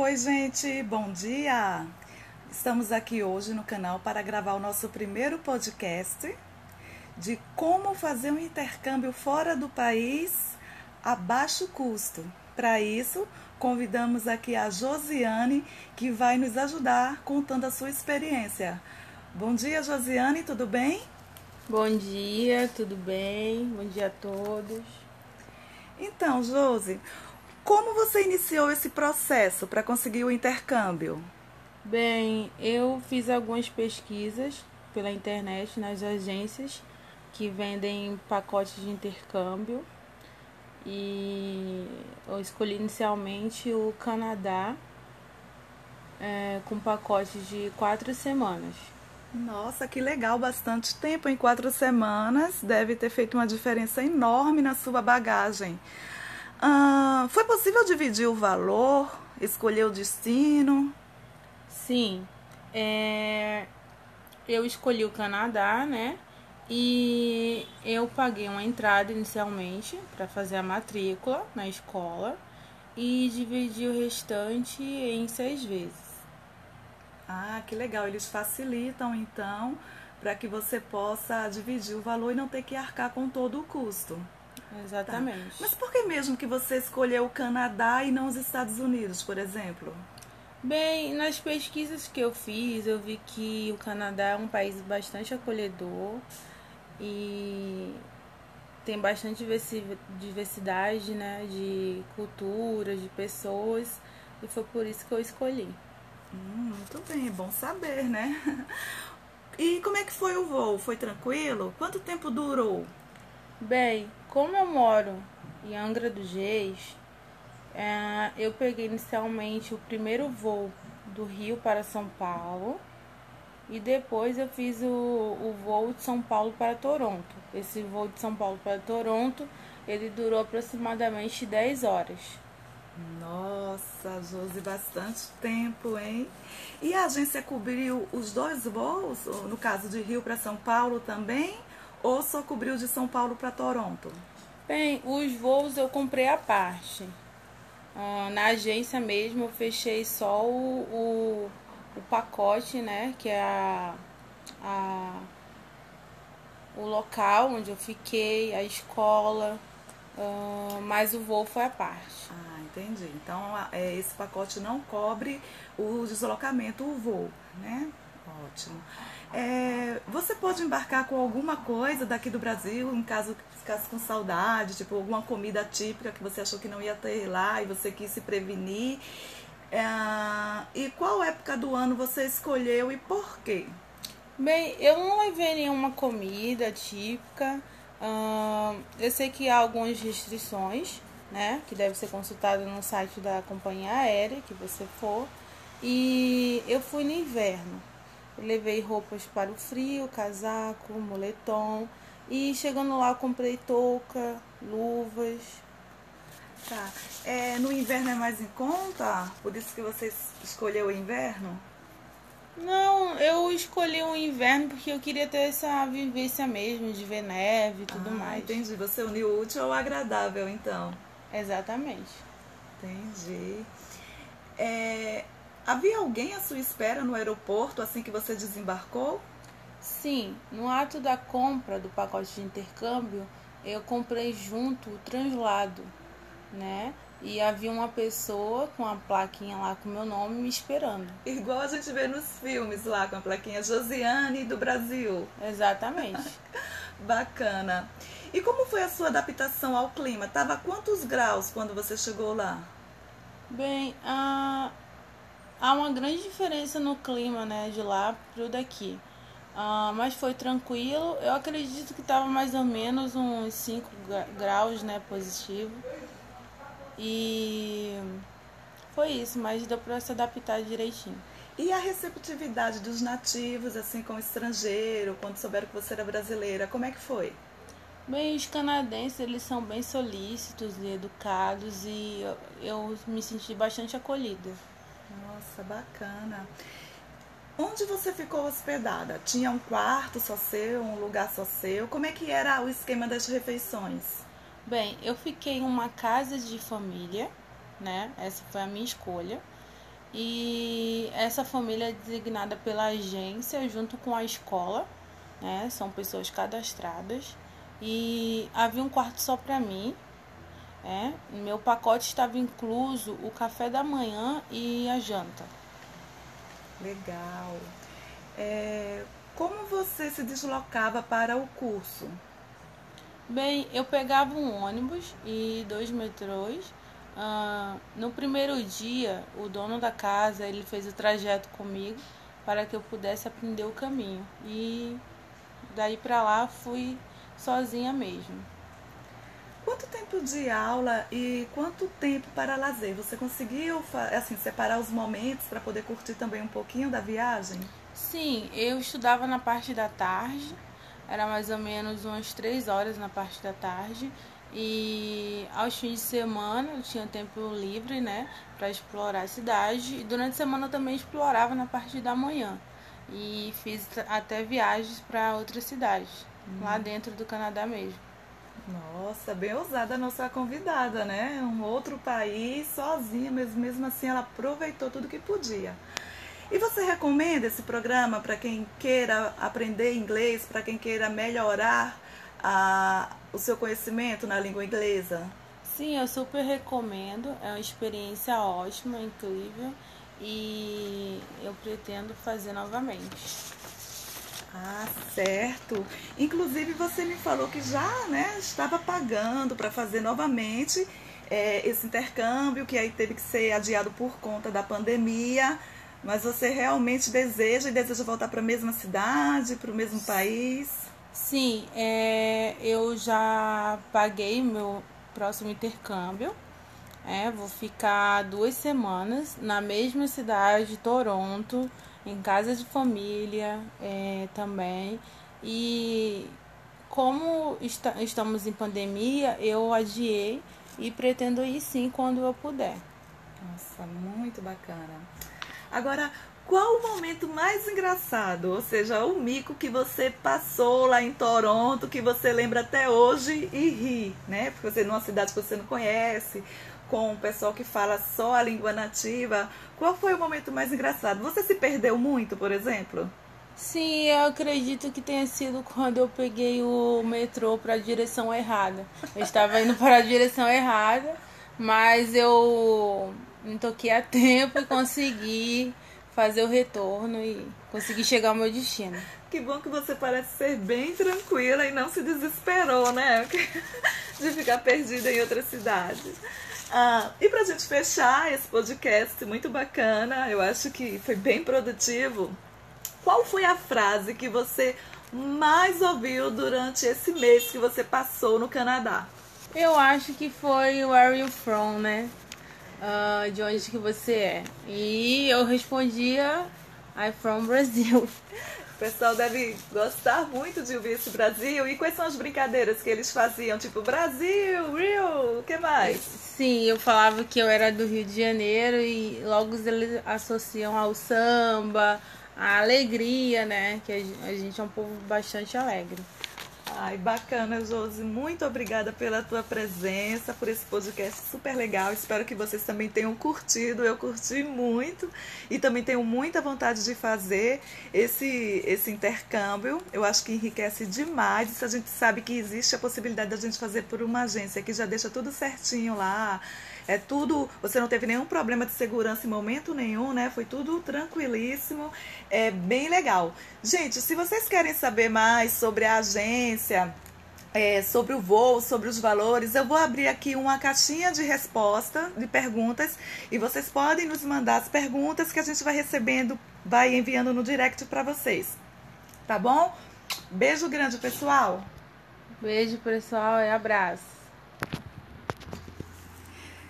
Oi, gente, bom dia! Estamos aqui hoje no canal para gravar o nosso primeiro podcast de como fazer um intercâmbio fora do país a baixo custo. Para isso, convidamos aqui a Josiane, que vai nos ajudar contando a sua experiência. Bom dia, Josiane, tudo bem? Bom dia, tudo bem? Bom dia a todos. Então, Josi, como você iniciou esse processo para conseguir o intercâmbio? Bem, eu fiz algumas pesquisas pela internet nas agências que vendem pacotes de intercâmbio e eu escolhi inicialmente o Canadá é, com pacotes de quatro semanas. Nossa, que legal! Bastante tempo em quatro semanas deve ter feito uma diferença enorme na sua bagagem. Ah, foi possível dividir o valor, escolher o destino? Sim, é, eu escolhi o Canadá, né? E eu paguei uma entrada inicialmente para fazer a matrícula na escola e dividi o restante em seis vezes. Ah, que legal! Eles facilitam então para que você possa dividir o valor e não ter que arcar com todo o custo. Exatamente. Tá. Mas por que mesmo que você escolheu o Canadá e não os Estados Unidos, por exemplo? Bem, nas pesquisas que eu fiz, eu vi que o Canadá é um país bastante acolhedor e tem bastante diversidade né, de culturas, de pessoas, e foi por isso que eu escolhi. Hum, muito bem, bom saber, né? E como é que foi o voo? Foi tranquilo? Quanto tempo durou? Bem, como eu moro em Angra dos Reis, é, eu peguei inicialmente o primeiro voo do Rio para São Paulo e depois eu fiz o, o voo de São Paulo para Toronto. Esse voo de São Paulo para Toronto, ele durou aproximadamente 10 horas. Nossa, Josi, bastante tempo, hein? E a agência cobriu os dois voos, no caso de Rio para São Paulo também, ou só cobriu de São Paulo para Toronto? Bem, os voos eu comprei à parte. Ah, na agência mesmo eu fechei só o, o o pacote, né, que é a, a o local onde eu fiquei, a escola, uh, mas o voo foi à parte. Ah, entendi. Então é, esse pacote não cobre o deslocamento, o voo, né? Ótimo. É, você pode embarcar com alguma coisa daqui do Brasil, em caso ficasse com saudade, tipo alguma comida típica que você achou que não ia ter lá e você quis se prevenir. É, e qual época do ano você escolheu e por quê? Bem, eu não levei nenhuma comida típica. Eu sei que há algumas restrições, né? Que deve ser consultado no site da companhia aérea que você for. E eu fui no inverno. Levei roupas para o frio, casaco, moletom. E chegando lá comprei touca, luvas, Tá. É, no inverno é mais em conta? Por isso que você escolheu o inverno? Não, eu escolhi o inverno porque eu queria ter essa vivência mesmo de ver neve e tudo ah, mais. Entendi. Você uniu o útil ao agradável, então. Exatamente. Entendi. É, havia alguém à sua espera no aeroporto assim que você desembarcou? Sim, no ato da compra do pacote de intercâmbio, eu comprei junto o translado né? E havia uma pessoa com a plaquinha lá com meu nome me esperando. Igual a gente vê nos filmes lá com a plaquinha Josiane do Brasil. Exatamente. Bacana. E como foi a sua adaptação ao clima? Tava quantos graus quando você chegou lá? Bem, há uma grande diferença no clima, né, de lá pro daqui. Uh, mas foi tranquilo. Eu acredito que estava mais ou menos uns 5 graus, né, positivo. E foi isso, mas deu para se adaptar direitinho. E a receptividade dos nativos, assim, com o estrangeiro, quando souberam que você era brasileira, como é que foi? Bem, os canadenses, eles são bem solícitos e educados e eu, eu me senti bastante acolhida. Nossa, bacana. Onde você ficou hospedada? Tinha um quarto só seu, um lugar só seu? Como é que era o esquema das refeições? Bem, eu fiquei em uma casa de família, né? Essa foi a minha escolha. E essa família é designada pela agência junto com a escola, né? São pessoas cadastradas. E havia um quarto só para mim. É, meu pacote estava incluso o café da manhã e a janta. Legal. É, como você se deslocava para o curso? Bem, eu pegava um ônibus e dois metrôs. Ah, no primeiro dia, o dono da casa ele fez o trajeto comigo para que eu pudesse aprender o caminho. E daí para lá fui sozinha mesmo. Quanto tempo de aula e quanto tempo para lazer? Você conseguiu assim separar os momentos para poder curtir também um pouquinho da viagem? Sim, eu estudava na parte da tarde, era mais ou menos umas três horas na parte da tarde. E aos fins de semana eu tinha tempo livre, né, para explorar a cidade. E durante a semana eu também explorava na parte da manhã. E fiz até viagens para outras cidades, hum. lá dentro do Canadá mesmo. Nossa, bem ousada a nossa convidada, né? Um outro país, sozinha, mas mesmo assim ela aproveitou tudo que podia. E você recomenda esse programa para quem queira aprender inglês, para quem queira melhorar a, o seu conhecimento na língua inglesa? Sim, eu super recomendo. É uma experiência ótima, incrível e eu pretendo fazer novamente. Ah, certo. Inclusive você me falou que já né, estava pagando para fazer novamente é, esse intercâmbio, que aí teve que ser adiado por conta da pandemia. Mas você realmente deseja e deseja voltar para a mesma cidade, para o mesmo país? Sim, é, eu já paguei meu próximo intercâmbio. É, vou ficar duas semanas na mesma cidade, Toronto em casa de família é, também. E como estamos em pandemia, eu adiei e pretendo ir sim quando eu puder. Nossa, muito bacana. Agora, qual o momento mais engraçado? Ou seja, o mico que você passou lá em Toronto, que você lembra até hoje e ri, né? Porque você numa cidade que você não conhece, com o pessoal que fala só a língua nativa. Qual foi o momento mais engraçado? Você se perdeu muito, por exemplo? Sim, eu acredito que tenha sido quando eu peguei o metrô para a direção errada. Eu estava indo para a direção errada, mas eu me toquei a tempo e consegui fazer o retorno e consegui chegar ao meu destino. Que bom que você parece ser bem tranquila e não se desesperou, né? De ficar perdida em outra cidade. Ah, e para a gente fechar esse podcast muito bacana, eu acho que foi bem produtivo. Qual foi a frase que você mais ouviu durante esse mês que você passou no Canadá? Eu acho que foi Where are you from, né? Uh, de onde que você é? E eu respondia I'm from Brazil. O pessoal deve gostar muito de ouvir esse Brasil. E quais são as brincadeiras que eles faziam? Tipo, Brasil, Rio, o que mais? Sim, eu falava que eu era do Rio de Janeiro e logo eles associam ao samba, à alegria, né? Que a gente é um povo bastante alegre. Ai, bacana, Josi. Muito obrigada pela tua presença, por esse podcast super legal. Espero que vocês também tenham curtido. Eu curti muito e também tenho muita vontade de fazer esse, esse intercâmbio. Eu acho que enriquece demais. Se a gente sabe que existe a possibilidade da gente fazer por uma agência que já deixa tudo certinho lá é tudo, você não teve nenhum problema de segurança em momento nenhum, né? Foi tudo tranquilíssimo, é bem legal. Gente, se vocês querem saber mais sobre a agência, é, sobre o voo, sobre os valores, eu vou abrir aqui uma caixinha de resposta, de perguntas, e vocês podem nos mandar as perguntas que a gente vai recebendo, vai enviando no direct para vocês. Tá bom? Beijo grande, pessoal. Beijo, pessoal, e abraço.